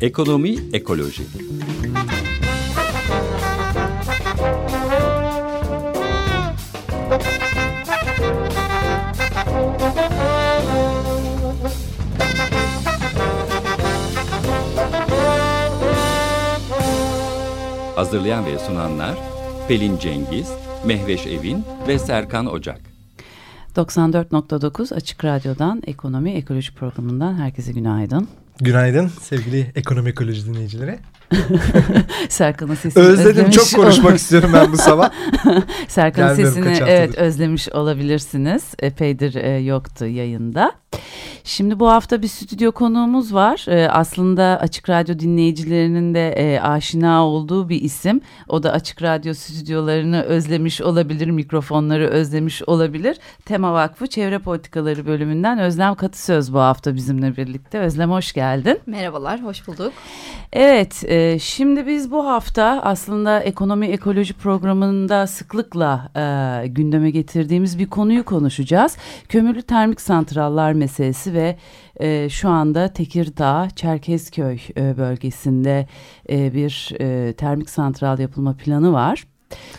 Ekonomi Ekoloji. Hazırlayan ve sunanlar Pelin Cengiz, Mehveş Evin ve Serkan Ocak. 94.9 Açık Radyo'dan Ekonomi Ekoloji Programı'ndan herkese günaydın. Günaydın sevgili ekonomi ekoloji dinleyicileri. Serkan'ın sesini Özledim özlemiş çok konuşmak istiyorum ben bu sabah. Serkan'ın sesini evet özlemiş olabilirsiniz. Epeydir e, yoktu yayında. Şimdi bu hafta bir stüdyo konuğumuz var. E, aslında Açık Radyo dinleyicilerinin de e, aşina olduğu bir isim. O da Açık Radyo stüdyolarını özlemiş olabilir, mikrofonları özlemiş olabilir. Tema Vakfı Çevre Politikaları bölümünden Özlem Katısöz bu hafta bizimle birlikte. Özlem hoş geldin. Merhabalar, hoş bulduk. Evet, e, şimdi biz bu hafta aslında ekonomi ekoloji programında sıklıkla e, gündeme getirdiğimiz bir konuyu konuşacağız. Kömürlü termik santrallar meselesi ve e, şu anda Tekirdağ, Çerkezköy e, bölgesinde e, bir e, termik santral yapılma planı var.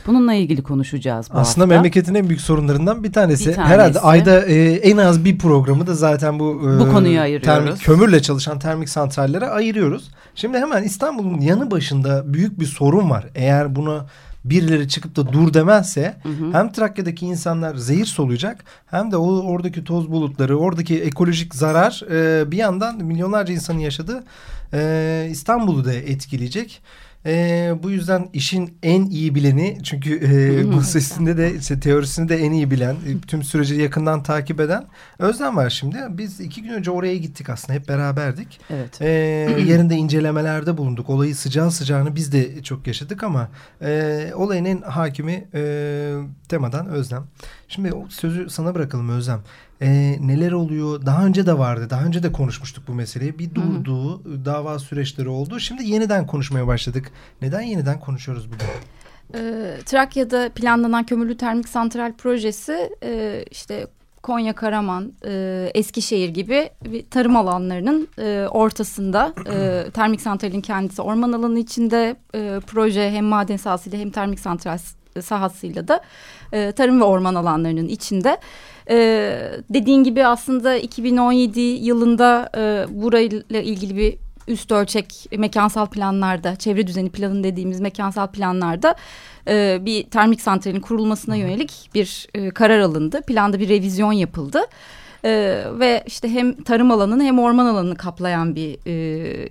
Bununla ilgili konuşacağız bu Aslında hafta. memleketin en büyük sorunlarından bir tanesi. Bir tanesi. Herhalde ayda e, en az bir programı da zaten bu, e, Bu konuyu ayırıyoruz. termik- kömürle çalışan termik santrallere ayırıyoruz. Şimdi hemen İstanbul'un yanı başında büyük bir sorun var. Eğer buna birileri çıkıp da dur demezse hem Trakya'daki insanlar zehir soluyacak hem de o oradaki toz bulutları, oradaki ekolojik zarar e, bir yandan milyonlarca insanın yaşadığı e, İstanbul'u da etkileyecek. E, bu yüzden işin en iyi bileni çünkü e, üstünde de işte teorisini de en iyi bilen, e, tüm süreci yakından takip eden Özlem var şimdi. Biz iki gün önce oraya gittik aslında hep beraberdik. Evet. E, yerinde incelemelerde bulunduk. Olayı sıcağı sıcağını biz de çok yaşadık ama e, olayın en hakimi e, temadan Özlem. Şimdi sözü sana bırakalım Özlem. E, neler oluyor? Daha önce de vardı. Daha önce de konuşmuştuk bu meseleyi. Bir durduğu dava süreçleri oldu. Şimdi yeniden konuşmaya başladık. Neden yeniden konuşuyoruz bugün? Ee, Trakya'da planlanan kömürlü termik santral projesi e, işte Konya, Karaman, e, Eskişehir gibi bir tarım alanlarının e, ortasında e, termik santralin kendisi orman alanı içinde e, proje hem maden sahasıyla hem termik santral sahasıyla da e, tarım ve orman alanlarının içinde. E, dediğin gibi aslında 2017 yılında e, burayla ilgili bir üst ölçek mekansal planlarda, çevre düzeni planı dediğimiz mekansal planlarda e, bir termik santralin kurulmasına yönelik bir e, karar alındı. Planda bir revizyon yapıldı. E, ve işte hem tarım alanını hem orman alanını kaplayan bir e,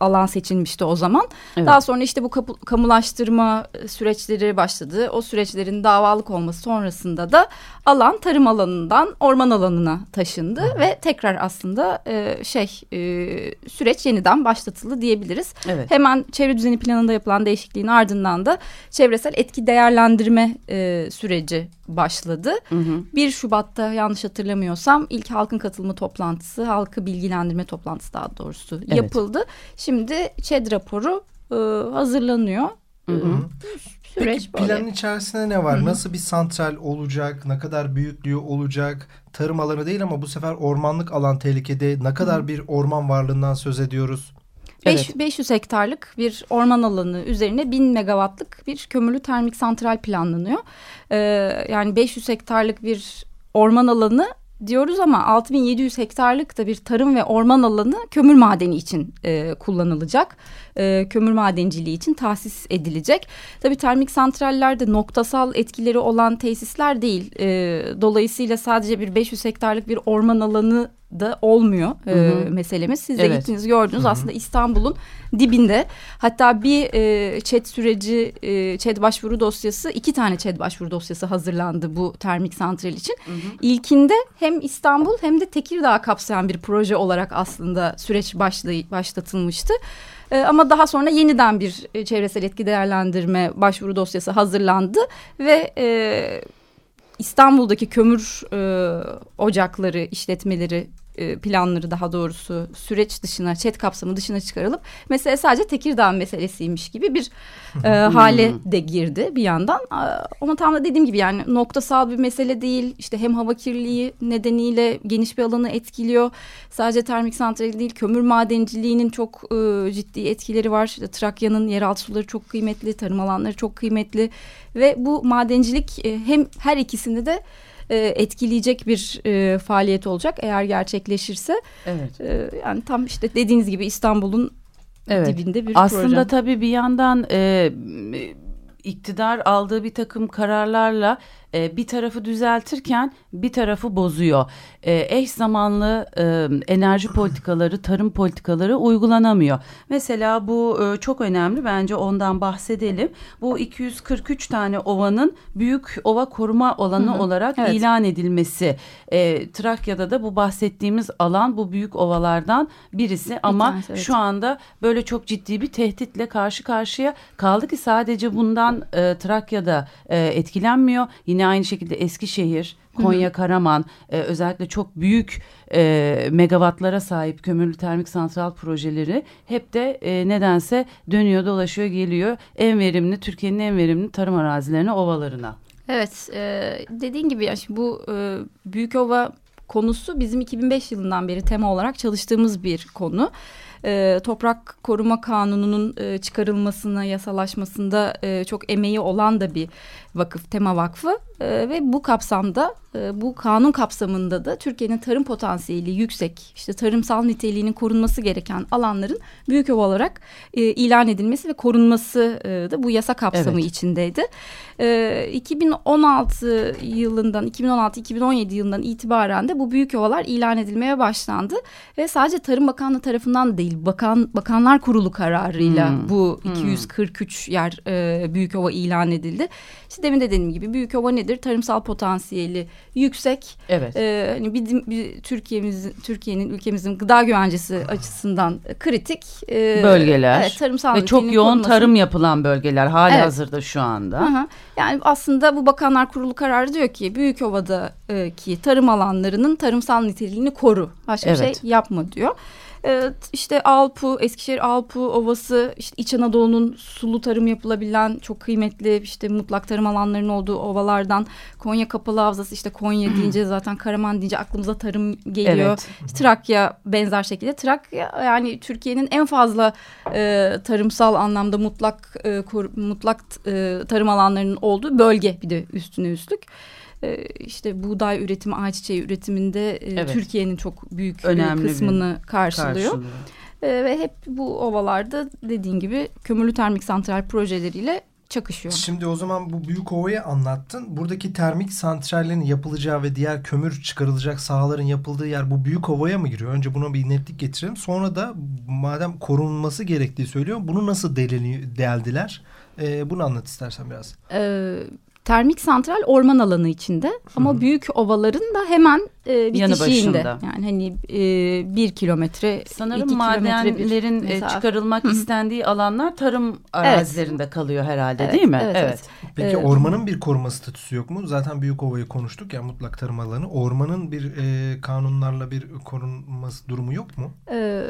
alan seçilmişti o zaman. Evet. Daha sonra işte bu kamulaştırma süreçleri başladı. O süreçlerin davalık olması sonrasında da alan tarım alanından orman alanına taşındı ve tekrar aslında e, şey e, süreç yeniden başlatıldı diyebiliriz. Evet. Hemen çevre düzeni planında yapılan değişikliğin ardından da çevresel etki değerlendirme e, süreci başladı. Hı hı. 1 Şubat'ta yanlış hatırlamıyorsam ilk halkın katılımı toplantısı, halkı bilgilendirme toplantısı daha doğrusu Evet. yapıldı. Şimdi ÇED raporu e, hazırlanıyor. Hı hı. Süreç Peki böyle. planın içerisinde ne var? Nasıl bir santral olacak? Ne kadar büyüklüğü olacak? Tarım alanı değil ama bu sefer ormanlık alan tehlikede. Ne kadar bir orman varlığından söz ediyoruz? Beş- Evet. 500 hektarlık bir orman alanı üzerine 1000 megawattlık bir kömürlü termik santral planlanıyor. Ee, yani 500 hektarlık bir orman alanı diyoruz ama 6700 hektarlık da bir tarım ve orman alanı kömür madeni için e, kullanılacak. E, kömür madenciliği için tahsis edilecek. Tabii termik santrallerde noktasal etkileri olan tesisler değil. E, dolayısıyla sadece bir 500 hektarlık bir orman alanı da olmuyor e, Hı hı. meselemiz. Siz de Evet. gittiniz gördünüz aslında İstanbul'un dibinde. Hatta bir e, ÇED süreci, e, ÇED başvuru dosyası, iki tane ÇED başvuru dosyası hazırlandı bu termik santral için. İlkinde hem İstanbul hem de Tekirdağ kapsayan bir proje olarak aslında süreç başlay- başlatılmıştı. E, ama daha sonra yeniden bir e, çevresel etki değerlendirme başvuru dosyası hazırlandı ve e, İstanbul'daki kömür e, ocakları, işletmeleri e, planları daha doğrusu süreç dışına, çet kapsamı dışına çıkarılıp mesele sadece Tekirdağ meselesiymiş gibi bir e, hale de girdi bir yandan. Ama tam da dediğim gibi yani noktasal bir mesele değil. İşte hem hava kirliliği nedeniyle geniş bir alanı etkiliyor. Sadece termik santral değil, kömür madenciliğinin çok e, ciddi etkileri var. İşte Trakya'nın yeraltı suları çok kıymetli, tarım alanları çok kıymetli ve bu madencilik e, hem her ikisinde de e, etkileyecek bir e, faaliyet olacak eğer gerçekleşirse. Evet. E, yani tam işte dediğiniz gibi İstanbul'un evet. dibinde bir Aslında proje. Aslında tabii bir yandan e, iktidar aldığı bir takım kararlarla e, bir tarafı düzeltirken bir tarafı bozuyor. E, eş zamanlı e, enerji politikaları, tarım politikaları uygulanamıyor. Mesela bu e, çok önemli bence ondan bahsedelim. Bu 243 tane ovanın büyük ova koruma alanı Hı -hı. olarak evet. ilan edilmesi. E, Trakya'da da bu bahsettiğimiz alan bu büyük ovalardan birisi bir ama tanesi, evet. şu anda böyle çok ciddi bir tehditle karşı karşıya kaldı ki sadece bundan e, Trakya'da e, etkilenmiyor. Yine aynı şekilde Eskişehir, Konya, Karaman e, özellikle çok büyük e, megawattlara sahip kömürlü termik santral projeleri hep de e, nedense dönüyor dolaşıyor geliyor en verimli Türkiye'nin en verimli tarım arazilerine ovalarına. Evet e, dediğin gibi ya şimdi bu e, büyük ova konusu bizim 2005 yılından beri tema olarak çalıştığımız bir konu e, toprak koruma kanununun e, çıkarılmasına, yasalaşmasında e, çok emeği olan da bir vakıf, Tema Vakfı e, ve bu kapsamda e, bu kanun kapsamında da Türkiye'nin tarım potansiyeli yüksek, işte tarımsal niteliğinin korunması gereken alanların büyük ova olarak e, ilan edilmesi ve korunması e, da bu yasa kapsamı evet. içindeydi. E, 2016 yılından, 2016-2017 yılından itibaren de bu büyük ovalar ilan edilmeye başlandı ve sadece Tarım Bakanlığı tarafından değil, bakan Bakanlar Kurulu kararıyla hmm. bu 243 hmm. yer e, büyük ova ilan edildi. İşte demin de dediğim gibi büyük ova nedir? Tarımsal potansiyeli yüksek. Evet. Ee, hani bizim bir Türkiye'miz Türkiye'nin ülkemizin gıda güvencesi açısından kritik e, bölgeler. Evet, tarımsal ve çok yoğun konulması. tarım yapılan bölgeler hali evet. hazırda şu anda. Hı hı. Yani aslında bu Bakanlar Kurulu kararı diyor ki Büyükova'daki tarım alanlarının tarımsal niteliğini koru. Başka evet. bir şey yapma diyor. Ee, işte Alpu, Eskişehir Alpu Ovası, işte İç Anadolu'nun sulu tarım yapılabilen çok kıymetli işte mutlak tarım alanlarının olduğu ovalardan Konya Kapalı Havzası işte Konya deyince zaten Karaman deyince aklımıza tarım geliyor. Evet. Trakya benzer şekilde. Trakya yani Türkiye'nin en fazla e, tarımsal anlamda mutlak e, kor, mutlak e, tarım alanlarının olduğu bölge bir de üstüne üstlük. Ee, işte buğday üretimi, ayçiçeği üretiminde e, evet. Türkiye'nin çok büyük Önemli kısmını karşılıyor. karşılıyor. Ee, ve hep bu ovalarda dediğin gibi kömürlü termik santral projeleriyle çakışıyor. Şimdi o zaman bu büyük ovayı anlattın. Buradaki termik santrallerin yapılacağı ve diğer kömür çıkarılacak sahaların yapıldığı yer bu büyük ovaya mı giriyor? Önce buna bir netlik getirelim. Sonra da madem korunması gerektiği söylüyor. Bunu nasıl deldiler? Ee, bunu anlat istersen biraz. Ee, termik santral orman alanı içinde ama Hı-hı. büyük ovaların da hemen e, bitişiğinde. Yani hani e, bir kilometre, Sanırım iki madenlerin bir e, çıkarılmak Hı-hı. istendiği alanlar tarım arazilerinde evet. kalıyor herhalde evet, değil mi? Evet. evet. Peki evet. ormanın bir koruma statüsü yok mu? Zaten büyük ovayı konuştuk ya mutlak tarım alanı. Ormanın bir e, kanunlarla bir korunması durumu yok mu? Ee,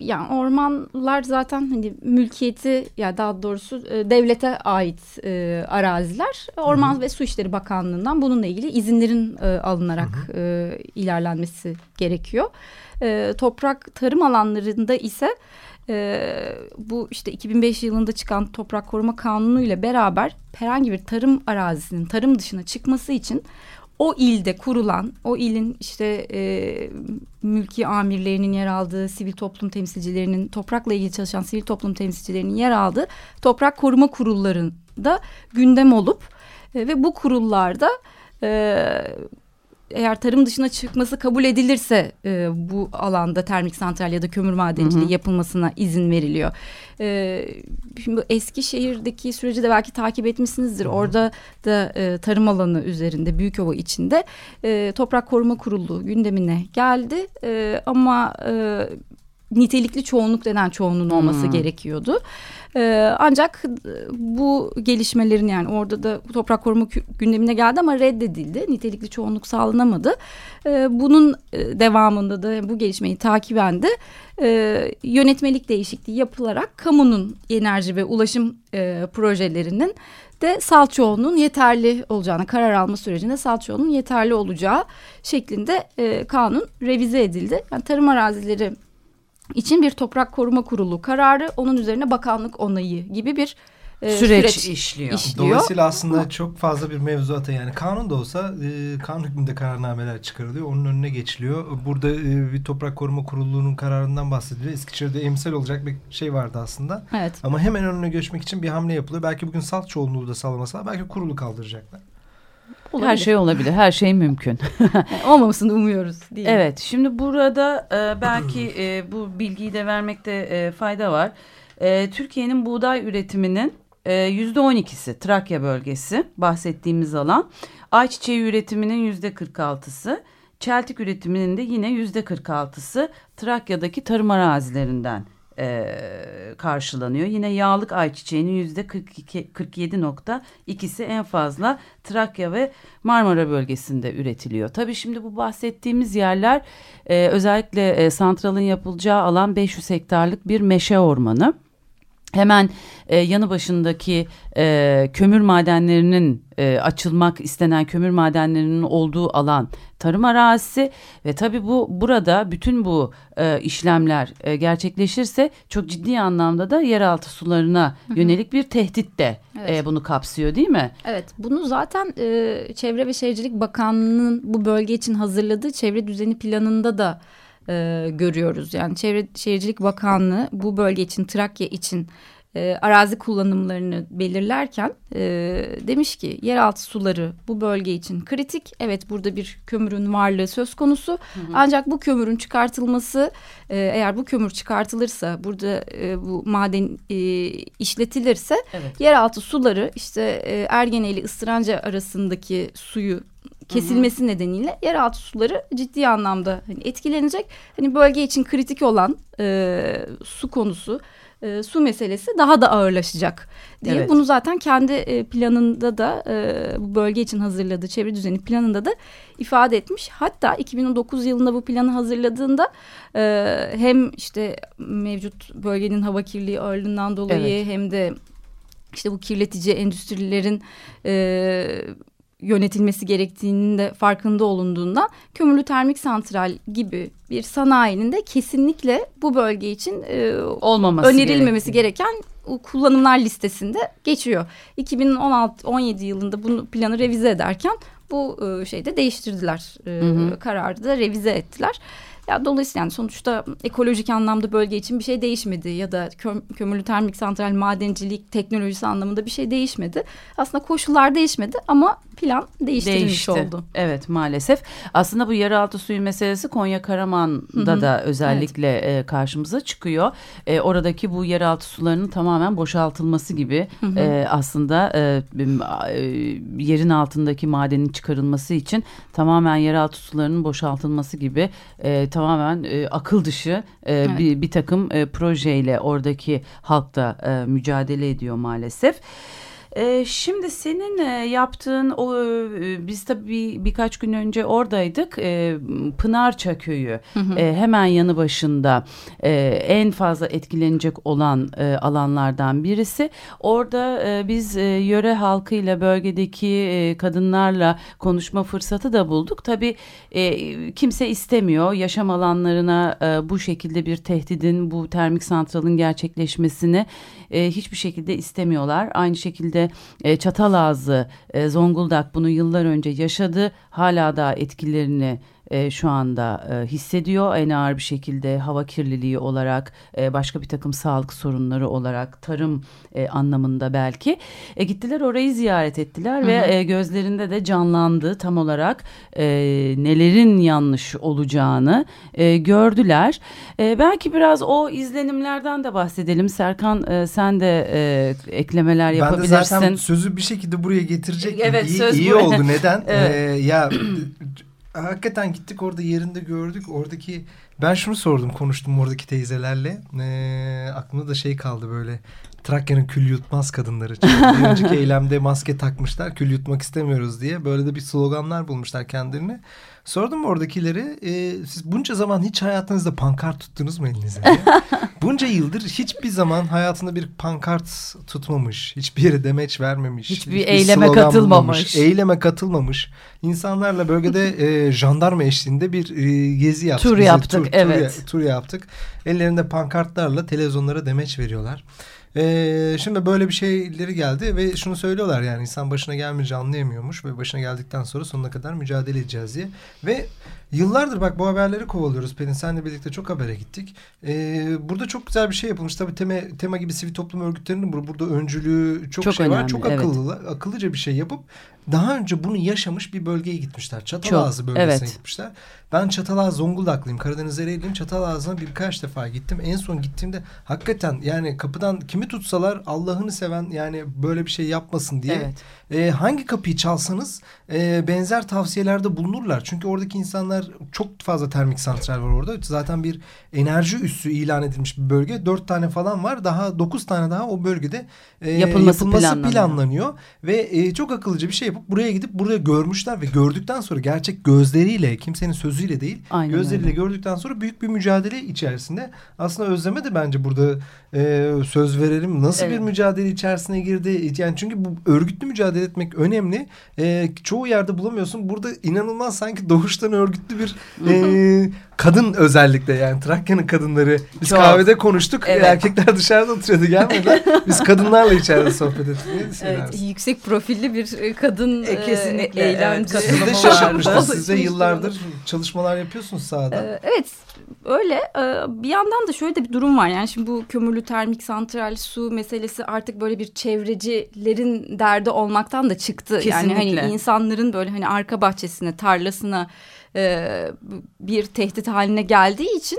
yani ormanlar zaten hani mülkiyeti ya yani daha doğrusu e, devlete ait e, araziler. Orman Hı-hı. ve Su İşleri Bakanlığı'ndan bununla ilgili izinlerin e, alınarak e, ilerlenmesi gerekiyor. E, toprak tarım alanlarında ise e, bu işte 2005 yılında çıkan Toprak Koruma Kanunu ile beraber herhangi bir tarım arazisinin tarım dışına çıkması için o ilde kurulan, o ilin işte e, mülki amirlerinin yer aldığı, sivil toplum temsilcilerinin, toprakla ilgili çalışan sivil toplum temsilcilerinin yer aldığı toprak koruma kurullarında gündem olup e, ve bu kurullarda e, eğer tarım dışına çıkması kabul edilirse e, bu alanda termik santral ya da kömür madenciliği hı hı. yapılmasına izin veriliyor. E, şimdi bu Eskişehir'deki süreci de belki takip etmişsinizdir. Hı hı. Orada da e, tarım alanı üzerinde Büyükova içinde e, Toprak Koruma Kurulu gündemine geldi. E, ama e, nitelikli çoğunluk denen çoğunluğun olması Hmm. gerekiyordu. Ee, ancak bu gelişmelerin yani orada da toprak koruma gündemine geldi ama reddedildi. Nitelikli çoğunluk sağlanamadı. Ee, bunun e, devamında da bu gelişmeyi takiben de e, yönetmelik değişikliği yapılarak kamunun enerji ve ulaşım e, projelerinin de salt çoğunluğun yeterli olacağına karar alma sürecinde salt çoğunluğun yeterli olacağı şeklinde e, kanun revize edildi. Yani tarım arazileri için bir toprak koruma kurulu kararı onun üzerine bakanlık onayı gibi bir e, süreç, süreç işliyor. iş- diyor. Dolayısıyla aslında çok fazla bir mevzuata yani kanun da olsa e, kanun hükmünde kararnameler çıkarılıyor. Onun önüne geçiliyor. Burada e, bir toprak koruma kurulunun kararından bahsediliyor. Eskişehir'de emsal olacak bir şey vardı aslında. Evet. Ama hemen önüne geçmek için bir hamle yapılıyor. Belki bugün salt çoğunluğu da sağlamasalar belki kurulu kaldıracaklar. Her şey olabilir. Her şey mümkün. Yani olmamasını umuyoruz. Değil mi? Evet, şimdi burada e, belki e, bu bilgiyi de vermekte e, fayda var. E, Türkiye'nin buğday üretiminin e, yüzde on ikisi Trakya bölgesi bahsettiğimiz alan. Ayçiçeği üretiminin yüzde kırk altısı. Çeltik üretiminin de yine yüzde kırk altısı Trakya'daki tarım arazilerinden e, karşılanıyor. Yine yağlık ayçiçeğinin yüzde 47.2'si en fazla Trakya ve Marmara bölgesinde üretiliyor. Tabii şimdi bu bahsettiğimiz yerler e, özellikle e, santralın yapılacağı alan 500 hektarlık bir meşe ormanı. Hemen e, yanı başındaki e, kömür madenlerinin e, açılmak istenen kömür madenlerinin olduğu alan tarım arazisi ve tabii bu burada bütün bu e, işlemler e, gerçekleşirse çok ciddi anlamda da yeraltı sularına yönelik bir tehdit de Evet. e, bunu kapsıyor değil mi? Evet, bunu zaten e, Çevre ve Şehircilik Bakanlığı'nın bu bölge için hazırladığı çevre düzeni planında da e, görüyoruz. Yani Çevre Şehircilik Bakanlığı bu bölge için, Trakya için e, arazi kullanımlarını belirlerken e, demiş ki yeraltı suları bu bölge için kritik. Evet burada bir kömürün varlığı söz konusu. Ancak bu kömürün çıkartılması e, eğer bu kömür çıkartılırsa burada e, bu maden e, işletilirse Evet. yeraltı suları işte e, Ergene ile Istıranca arasındaki suyu kesilmesi nedeniyle yeraltı suları ciddi anlamda hani etkilenecek. Hani bölge için kritik olan e, su konusu, e, su meselesi daha da ağırlaşacak diye. Evet. Bunu zaten kendi e, planında da e, bu bölge için hazırladığı çevre düzeni planında da ifade etmiş. Hatta 2009 yılında bu planı hazırladığında e, hem işte mevcut bölgenin hava kirliliği ağırlığından dolayı Evet. hem de işte bu kirletici endüstrilerin e, yönetilmesi gerektiğinin de farkında olunduğundan kömürlü termik santral gibi bir sanayinin de kesinlikle bu bölge için e, Olmaması önerilmemesi gereken kullanımlar listesinde geçiyor. 2016-17 yılında bunu planı revize ederken bu e, şeyde değiştirdiler. E, Hı hı. Kararı da revize ettiler. Ya dolayısıyla yani sonuçta ekolojik anlamda bölge için bir şey değişmedi ya da köm- kömürlü termik santral madencilik teknolojisi anlamında bir şey değişmedi. Aslında koşullar değişmedi ama plan değiştirilmiş Değişti. oldu. Evet maalesef. Aslında bu yeraltı suyu meselesi Konya Karaman'da Hı hı. da özellikle e, karşımıza çıkıyor. E, oradaki bu yeraltı sularının tamamen boşaltılması gibi Hı hı. e, aslında e, e, yerin altındaki madenin çıkarılması için tamamen yeraltı sularının boşaltılması gibi e, tamamen e, akıl dışı e, Evet. bir, bir takım e, projeyle oradaki halk da e, mücadele ediyor maalesef. Ee, şimdi senin e, yaptığın o e, biz tabii bir, birkaç gün önce oradaydık. E, Pınarça köyü e, hemen yanı başında e, en fazla etkilenecek olan e, alanlardan birisi. Orada e, biz e, yöre halkıyla bölgedeki e, kadınlarla konuşma fırsatı da bulduk. Tabii e, kimse istemiyor yaşam alanlarına e, bu şekilde bir tehdidin bu termik santralın gerçekleşmesini e, hiçbir şekilde istemiyorlar. Aynı şekilde e, Çatalazı, e, Zonguldak bunu yıllar önce yaşadı. Hala da etkilerini e, şu anda e, hissediyor en ağır bir şekilde hava kirliliği olarak e, başka bir takım sağlık sorunları olarak tarım e, anlamında belki e, gittiler orayı ziyaret ettiler ve e, gözlerinde de canlandı tam olarak e, nelerin yanlış olacağını e, gördüler E, belki biraz o izlenimlerden de bahsedelim Serkan e, sen de e, eklemeler Ben de yapabilirsin. zaten sözü bir şekilde buraya getirecek. Evet, iyi, söz iyi oldu. Neden? Evet. Ee, ya hakikaten gittik orada yerinde gördük. Oradaki ben şunu sordum konuştum oradaki teyzelerle. Ee, aklımda da şey kaldı böyle. Trakya'nın kül yutmaz kadınları. Bir önceki eylemde maske takmışlar kül yutmak istemiyoruz diye. Böyle de bir sloganlar bulmuşlar kendilerine. Sordum oradakileri e, siz bunca zaman hiç hayatınızda pankart tuttunuz mu elinize? bunca yıldır hiçbir zaman hayatında bir pankart tutmamış. Hiçbir yere demeç vermemiş. Hiçbir, hiçbir eyleme katılmamış. Bulmamış, eyleme katılmamış. İnsanlarla bölgede e, jandarma eşliğinde bir e, gezi yaptık. Tur yaptık tur, evet. Tur, tur yaptık. Ellerinde pankartlarla televizyonlara demeç veriyorlar. Ee, şimdi böyle bir şeyleri geldi ve şunu söylüyorlar yani insan başına gelmeyince anlayamıyormuş ve başına geldikten sonra sonuna kadar mücadele edeceğiz diye. Ve yıllardır bak bu haberleri kovalıyoruz Pelin senle birlikte çok habere gittik. Ee, burada çok güzel bir şey yapılmış. Tabii tema, tema gibi sivil toplum örgütlerinin burada öncülüğü çok, çok şey önemli, var. Çok akıllı, evet. akıllıca bir şey yapıp daha önce bunu yaşamış bir bölgeye gitmişler. Çatalazı bölgesine evet. gitmişler. Ben Çatalaz Zonguldaklıyım. Karadeniz Ereğli'yim. Çatalaz'a birkaç defa gittim. En son gittiğimde hakikaten yani kapıdan kimi tutsalar Allah'ını seven yani böyle bir şey yapmasın diye. Evet. E, hangi kapıyı çalsanız e, benzer tavsiyelerde bulunurlar. Çünkü oradaki insanlar çok fazla termik santral var orada. Zaten bir enerji üssü ilan edilmiş bir bölge. Dört tane falan var. Daha dokuz tane daha o bölgede e, yapılması, yapılması planlanıyor. planlanıyor. Ve e, çok akıllıca bir şey yapıp buraya gidip buraya görmüşler ve gördükten sonra gerçek gözleriyle kimsenin sözüyle değil Aynen gözleriyle öyle. gördükten sonra büyük bir mücadele içerisinde aslında Özlem'e de bence burada e, söz verelim. Nasıl evet. bir mücadele içerisine girdi? Yani çünkü bu örgütlü mücadele etmek önemli. E, çoğu yerde bulamıyorsun. Burada inanılmaz sanki doğuştan örgütlü bir e, kadın özellikle yani Trakya'nın kadınları. Biz Çok. kahvede konuştuk. Evet. Erkekler dışarıda oturuyordu gelmediler. Biz kadınlarla içeride sohbet ettik. Evet, yüksek profilli bir e, kadın e, kesinlikle eğlence. Evet, siz de şaşırmıştınız. Siz de yıllardır çalışmalar yapıyorsunuz sahada. Ee, evet öyle. Ee, bir yandan da şöyle de bir durum var. Yani şimdi bu kömürlü termik santral su meselesi artık böyle bir çevrecilerin derdi olmaktan da çıktı. Kesinlikle. Yani hani insanların böyle hani arka bahçesine, tarlasına e, bir tehdit haline geldiği için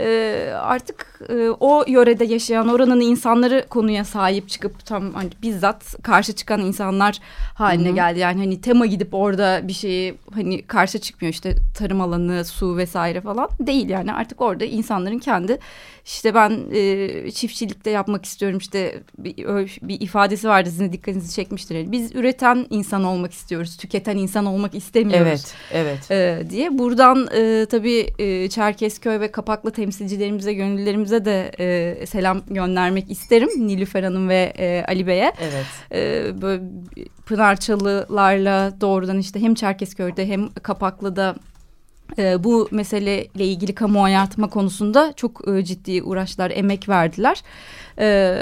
e, artık e, o yörede yaşayan oranın insanları konuya sahip çıkıp tam hani bizzat karşı çıkan insanlar haline Hı -hı. geldi. Yani hani tema gidip orada bir şeyi hani karşı çıkmıyor işte tarım alanı, su vesaire falan değil yani artık orada insanların kendi işte ben e, çiftçilikte yapmak istiyorum işte bir, bir ifadesi vardı sizin dikkatinizi çekmiştir. Biz üreten insan olmak istiyoruz, tüketen insan olmak istemiyoruz. Evet, evet. E, diye buradan e, tabii e, Çerkezköy ve Kapaklı temsilcilerimize, gönüllerimize de e, selam göndermek isterim. Nilüfer Hanım ve e, Ali Bey'e. Evet. E, böyle Pınarçalılarla doğrudan işte hem Çerkezköy'de hem Kapaklı'da e, bu meseleyle ilgili kamuoyu yaratma konusunda çok e, ciddi uğraşlar, emek verdiler. E,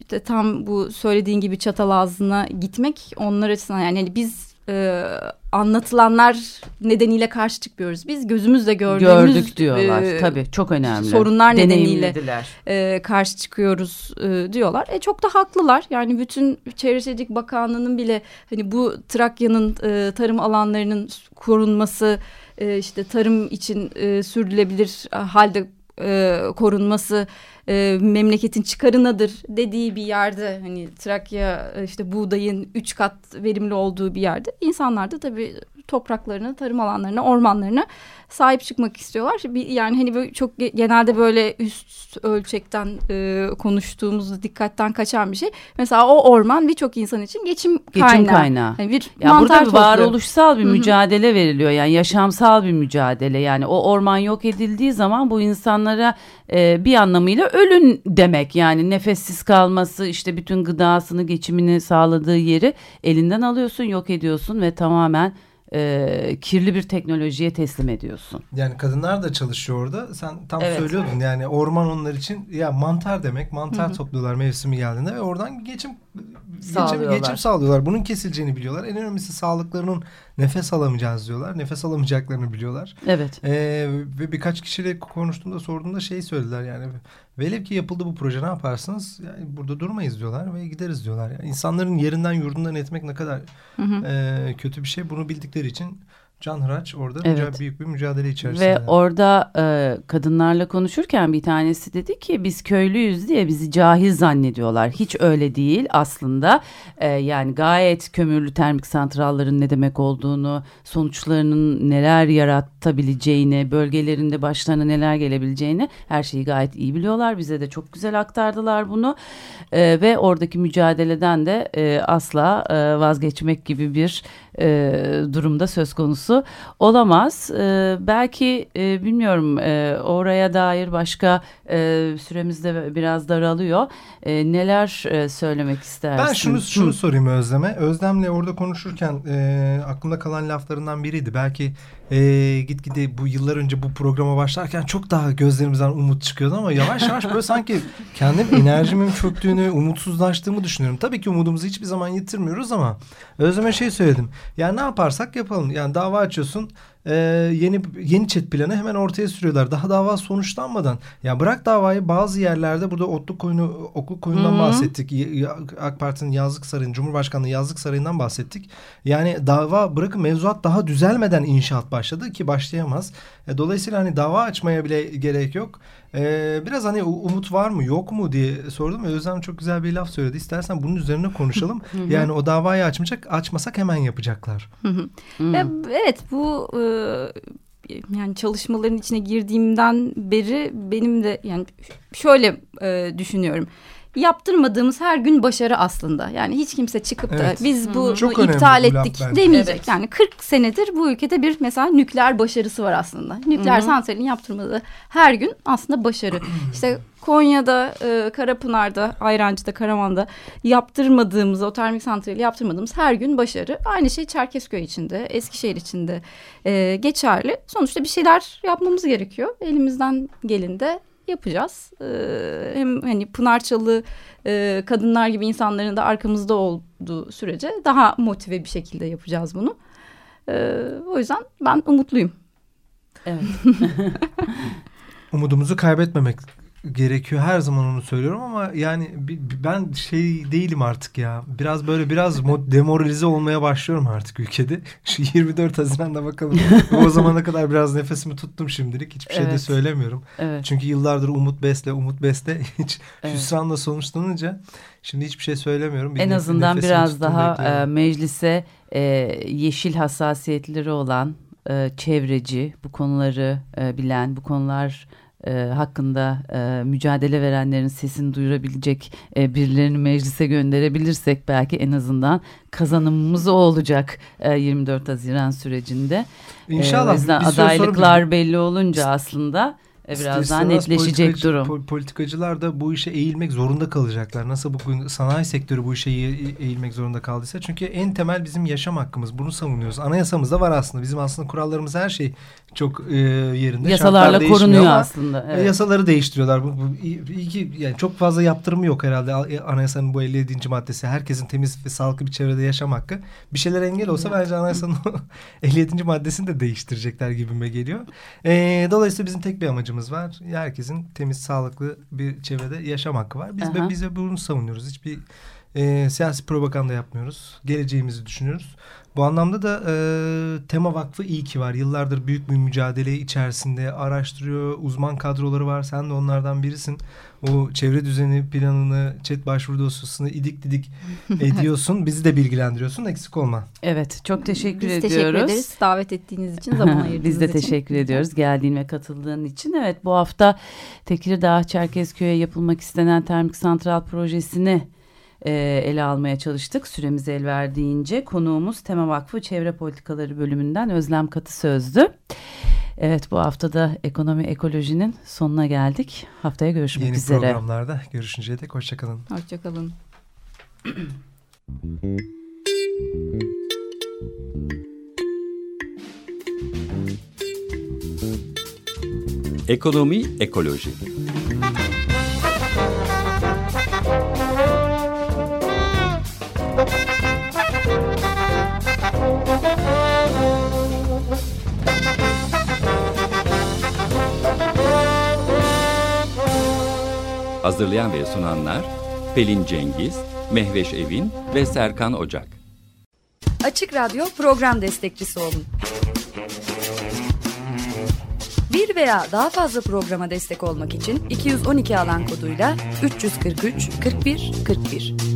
işte tam bu söylediğin gibi çatal ağzına gitmek onlar açısından yani hani biz e, anlatılanlar nedeniyle karşı çıkmıyoruz. Biz gözümüzle gördüğümüz gördük diyorlar. E, Tabii çok önemli. Sorunlar nedeniyle e, karşı çıkıyoruz e, diyorlar. E çok da haklılar. Yani bütün Çevrecilik Bakanlığı'nın bile hani bu Trakya'nın e, tarım alanlarının korunması e, işte tarım için e, sürdürülebilir halde e, korunması e, memleketin çıkarınadır dediği bir yerde hani Trakya e, işte buğdayın üç kat verimli olduğu bir yerde insanlar da tabii topraklarına, tarım alanlarına, ormanlarına sahip çıkmak istiyorlar. Yani hani böyle çok genelde böyle üst ölçekten e, konuştuğumuzda dikkatten kaçan bir şey. Mesela o orman birçok insan için geçim kaynağı. Geçim kaynağı. Yani bir ya burada bir varoluşsal bir Hı -hı. mücadele veriliyor. Yani yaşamsal bir mücadele. Yani o orman yok edildiği zaman bu insanlara e, bir anlamıyla ölün demek. Yani nefessiz kalması işte bütün gıdasını geçimini sağladığı yeri elinden alıyorsun yok ediyorsun ve tamamen e, kirli bir teknolojiye teslim ediyorsun. Yani kadınlar da çalışıyor orada. Sen tam evet. söylüyordun yani orman onlar için ya mantar demek. Mantar Hı-hı. topluyorlar mevsimi geldiğinde ve oradan geçim geçim, geçim sağlıyorlar. Bunun kesileceğini biliyorlar. En önemlisi sağlıklarının nefes alamayacağız diyorlar. Nefes alamayacaklarını biliyorlar. Evet. Ee, ve birkaç kişiyle konuştuğumda sorduğumda şey söylediler yani velev ki yapıldı bu proje ne yaparsınız? Yani burada durmayız diyorlar ve gideriz diyorlar. Yani insanların yerinden yurdundan etmek ne kadar hı hı. E, kötü bir şey bunu bildikleri için Can Hıraç orada evet. büyük bir mücadele içerisinde. Ve orada e, kadınlarla konuşurken bir tanesi dedi ki biz köylüyüz diye bizi cahil zannediyorlar. Hiç öyle değil aslında. E, yani gayet kömürlü termik santralların ne demek olduğunu, sonuçlarının neler yaratabileceğini, bölgelerinde başlarına neler gelebileceğini her şeyi gayet iyi biliyorlar. Bize de çok güzel aktardılar bunu. E, ve oradaki mücadeleden de e, asla e, vazgeçmek gibi bir e, durumda söz konusu olamaz. E, belki e, bilmiyorum e, oraya dair başka e, süremiz de biraz daralıyor. E, neler e, söylemek istersin? Ben şunu şunu sorayım Özlem'e. Özlem'le orada konuşurken e, aklımda kalan laflarından biriydi. Belki e, gitgide bu yıllar önce bu programa başlarken çok daha gözlerimizden umut çıkıyordu ama yavaş yavaş böyle sanki kendim enerjimin çöktüğünü, umutsuzlaştığımı düşünüyorum. Tabii ki umudumuzu hiçbir zaman yitirmiyoruz ama Özlem'e şey söyledim. Yani ne yaparsak yapalım. Yani dava açıyorsun e, yeni yeni chat planı hemen ortaya sürüyorlar. Daha dava sonuçlanmadan. Ya bırak davayı bazı yerlerde burada otluk koyunu okluk koyundan Hı-hı. bahsettik. AK Parti'nin yazlık sarayın Cumhurbaşkanlığı yazlık sarayından bahsettik. Yani dava bırakın mevzuat daha düzelmeden inşaat başladı ki başlayamaz. E, dolayısıyla hani dava açmaya bile gerek yok. Ee, biraz hani umut var mı yok mu diye sordum. Özlem çok güzel bir laf söyledi. İstersen bunun üzerine konuşalım. yani o davayı açmayacak, açmasak hemen yapacaklar. evet bu e, yani çalışmaların içine girdiğimden beri benim de yani şöyle e, düşünüyorum yaptırmadığımız her gün başarı aslında. Yani hiç kimse çıkıp da evet. biz bu, Çok bu iptal ettik demeyecek. Evet. Yani 40 senedir bu ülkede bir mesela nükleer başarısı var aslında. Nükleer Hı-hı. santralin yaptırmadığı her gün aslında başarı. İşte Konya'da, e, Karapınar'da, Ayrancı'da, Karaman'da yaptırmadığımız, o termik santrali yaptırmadığımız her gün başarı. Aynı şey Çerkezköy içinde, Eskişehir içinde e, geçerli. Sonuçta bir şeyler yapmamız gerekiyor. Elimizden gelinde yapacağız. Ee, hem hani Pınarçalı e, kadınlar gibi insanların da arkamızda olduğu sürece daha motive bir şekilde yapacağız bunu. Ee, o yüzden ben umutluyum. Evet. Umudumuzu kaybetmemek gerekiyor. Her zaman onu söylüyorum ama yani ben şey değilim artık ya. Biraz böyle biraz demoralize olmaya başlıyorum artık ülkede. Şu 24 Haziran'da bakalım. o zamana kadar biraz nefesimi tuttum şimdilik. Hiçbir evet. şey de söylemiyorum. Evet. Çünkü yıllardır umut besle, umut besle hiç evet. hüsranla sonuçlanınca şimdi hiçbir şey söylemiyorum. Bir en azından biraz daha e, meclise e, yeşil hassasiyetleri olan e, çevreci, bu konuları e, bilen, bu konular e, hakkında e, mücadele verenlerin sesini duyurabilecek e, birilerini meclise gönderebilirsek belki en azından kazanımımız o olacak e, 24 Haziran sürecinde. İnşallah. E, o yüzden adaylıklar belli olunca aslında e, biraz daha netleşecek durum. Politikacılar da bu işe eğilmek zorunda kalacaklar. Nasıl bugün sanayi sektörü bu işe eğilmek zorunda kaldıysa. Çünkü en temel bizim yaşam hakkımız. Bunu savunuyoruz. Anayasamızda var aslında. Bizim aslında kurallarımız her şey çok e, yerinde. Yasalarla korunuyor aslında. Evet. Yasaları değiştiriyorlar. Bu, bu iyi ki yani çok fazla yaptırımı yok herhalde anayasanın bu 57. maddesi. Herkesin temiz ve sağlıklı bir çevrede yaşam hakkı. Bir şeyler engel olsa evet. bence anayasanın 57. maddesini de değiştirecekler gibime geliyor. E, dolayısıyla bizim tek bir amacımız var. Herkesin temiz, sağlıklı bir çevrede yaşam hakkı var. Biz de biz de bunu savunuyoruz. Hiçbir e, siyasi propaganda yapmıyoruz. Geleceğimizi düşünüyoruz. Bu anlamda da e, Tema Vakfı iyi ki var. Yıllardır büyük bir mücadele içerisinde araştırıyor. Uzman kadroları var. Sen de onlardan birisin. O çevre düzeni planını, chat başvuru dosyasını idik didik ediyorsun. Bizi de bilgilendiriyorsun. Eksik olma. Evet. Çok teşekkür Biz ediyoruz. teşekkür ederiz. Davet ettiğiniz için, zaman ayırdığınız Biz de için. teşekkür ediyoruz. Geldiğin ve katıldığın için. Evet. Bu hafta Tekirdağ Çerkezköy'e yapılmak istenen termik santral projesini e, ele almaya çalıştık. Süremiz el verdiğince konuğumuz Tema Vakfı Çevre Politikaları bölümünden Özlem Katı Sözdü. Evet bu haftada ekonomi ekolojinin sonuna geldik. Haftaya görüşmek Yeni üzere. Yeni programlarda görüşünceye dek hoşçakalın. Hoşçakalın. Ekonomi ekoloji. Hazırlayan ve sunanlar Pelin Cengiz, Mehveş Evin ve Serkan Ocak. Açık Radyo program destekçisi olun. Bir veya daha fazla programa destek olmak için 212 alan koduyla 343 41 41.